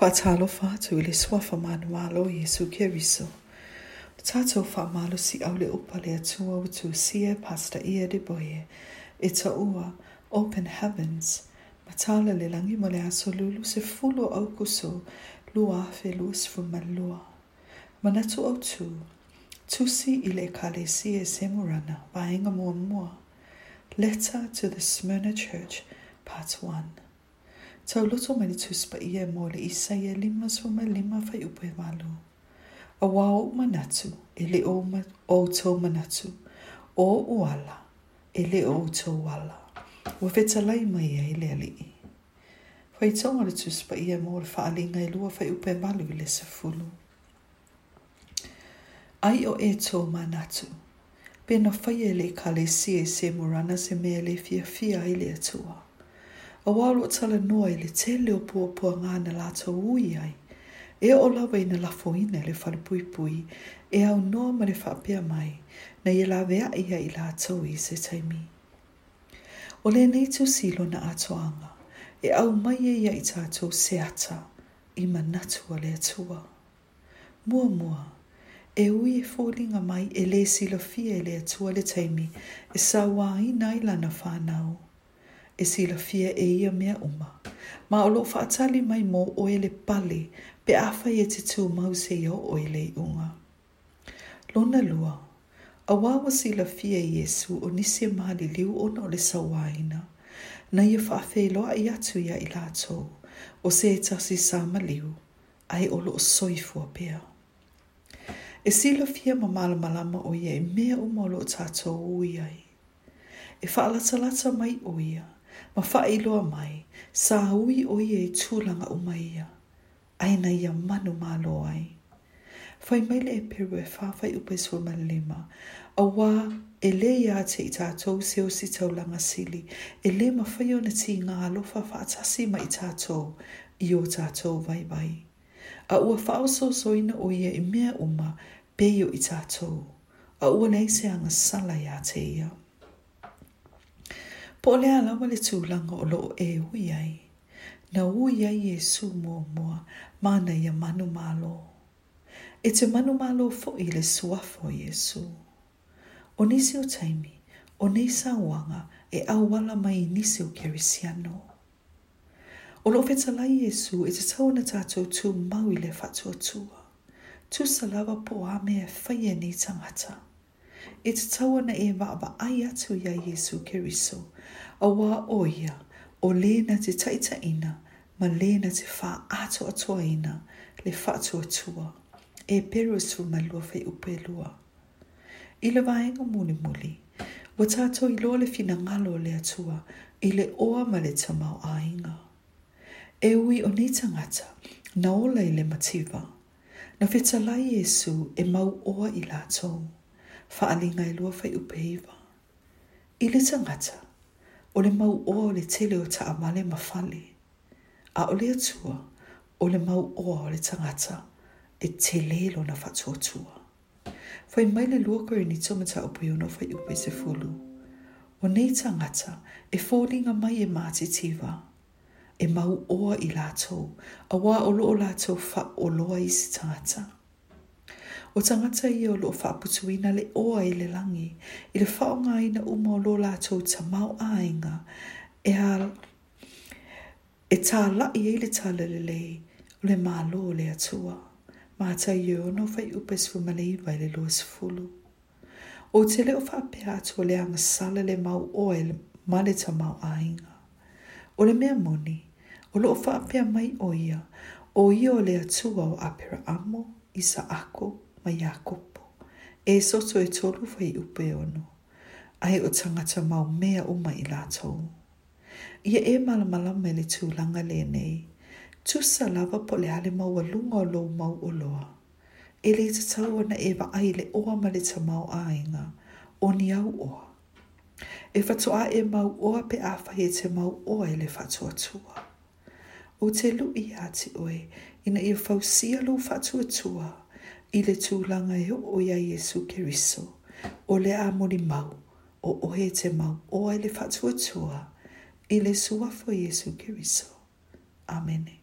fa tu i le sua famanumalo i Jesu Keriso. O tātou whamalo si au le upa le atua o tu sia pasta ia de boye. E ta ua, open heavens, matala le langi mo le aso lulu se fulo au kuso, lua fe lua sifu malua. Manatu au tu, tusi i le kalesi e semurana, vaenga mua mua. Letter to the Smyrna Church, Part 1. Tau loto mai tu spa i e mo le isai e lima so mai lima fai upo e walu. A wao manatu e le o, ma, o to manatu. O uala e le o to uala. Wa feta lai mai e le ali i. Fai tau mai tu spa i e mo le fa alinga e lua fai upo e walu i le sa fulu. Ai o e to manatu. Pena fai e le kale si e se murana se me e le fia fia i le atua. Fai a walo tala noa i le te leo pua pua ngā na lata ui ai. E o lawa i na lafo ina le whare pui e au noa ma le whapea mai, na i e la vea ia i la tau i se taimi. O le nei tau silo na atoanga, e au mai e ia i tātou se ata, i ma natua le atua. Mua mua, e ui e fōringa mai e le silo fia i le atua le taimi, e sa wā i nai lana whānau. Mua e sila fia e ia mea uma. Ma o lo whaatali mai mō o ele pale pe awha i e te tū mau se iau o ele unga. Lona lua, a wawa sila fia i Jesu o nisi ma li liu o no le sawaina, na ia whaafe loa i atu ia i lātou, o se e tasi sa ma liu, ai o lo soifua pia. E sila fia ma malamalama o ia e mea umolo tātou uiai. E whaalatalata mai o ia, ma whaeloa mai, sa hui e o ia i tūlanga o mai ia, aina ia manu mā ai. Whai maile e peru e whawhai upe sua malema, e a wā e le ia te i tātou seo si taulanga sili, e le ma whai na ti ngā alofa whaatasi mai i tātou, i o tātou vai vai. A ua whao so soina o ia i e mea uma, peio i tātou, a ua neise anga sala ia te ia. Yeah. Po le ala wale tūlanga o loo e hui ai. Na hui ai e su mō mua mana ia manu mālo. E te manu mālo fo i le suafo i e su. O nisi o taimi, o nisa wanga e awala mai nisi o kerisiano. O loo feta lai e su e te tau na tātou tū mau i le fatua tua. Tu salawa po ame e whaie ni tangata. Tangata. E te tau ana e wa aba ai atu ia Jesu Keriso. A wā o ia, o le na te taita ina, ma le te wha ato atua ina, le wha atua tua. E peru su ma lua fei upe lua. I le vaenga muli muli, wa tato i lo le fina ngalo le atua, i le oa ma le tamau a inga. E ui o ni tangata, na ola i le mativa, na fetalai Jesu e mau oa i la whaalinga i lua whai upeiwa. I le tangata, o le mau o le tele o ta amale mawhali, a o le atua, o le mau o le tangata, e te lelo na whatuatua. Whai mai le lua koe ni tomata o piono fai upe se fulu. O nei tangata, e fōringa mai e māti tiva, e mau oa i lātou, a wā o loo lātou wha o loa i si tangata o tangata i o loo whaaputuina le oa i le langi, i le whaonga i na umo lo lātou ta mau ainga, e a e tā la i eile tā lelele, o le mā lo le atua. Mā tā i o no fai upes fu malei vai le loa sifulu. O te leo wha pia atua le anga sala le mau oa e ma le tā mau ainga. O le mea moni, o loo wha pia mai o ia, o ia o le atua o apira amo, isa ako, ma Iakopo. E soto e tolu fai upe ono. Ai o tangata mau mea uma i lātou. Ia e malamala mele tū langa le nei. Tusa lava po le ale mau a lunga o lo mau o loa. E le te tau ana e wa ai le oa ma le tamau a inga. O ni au oa. E fatoa e mau oa pe a awha e te mau oa e le fatoa tua. O te lu i ati oe, ina e i fausia lu fatoa tua i le tūlanga e o ia Jesu Keriso, o le amori mau, o ohe te mau, o ele fatua tua, i le suafo Jesu Keriso. Amene.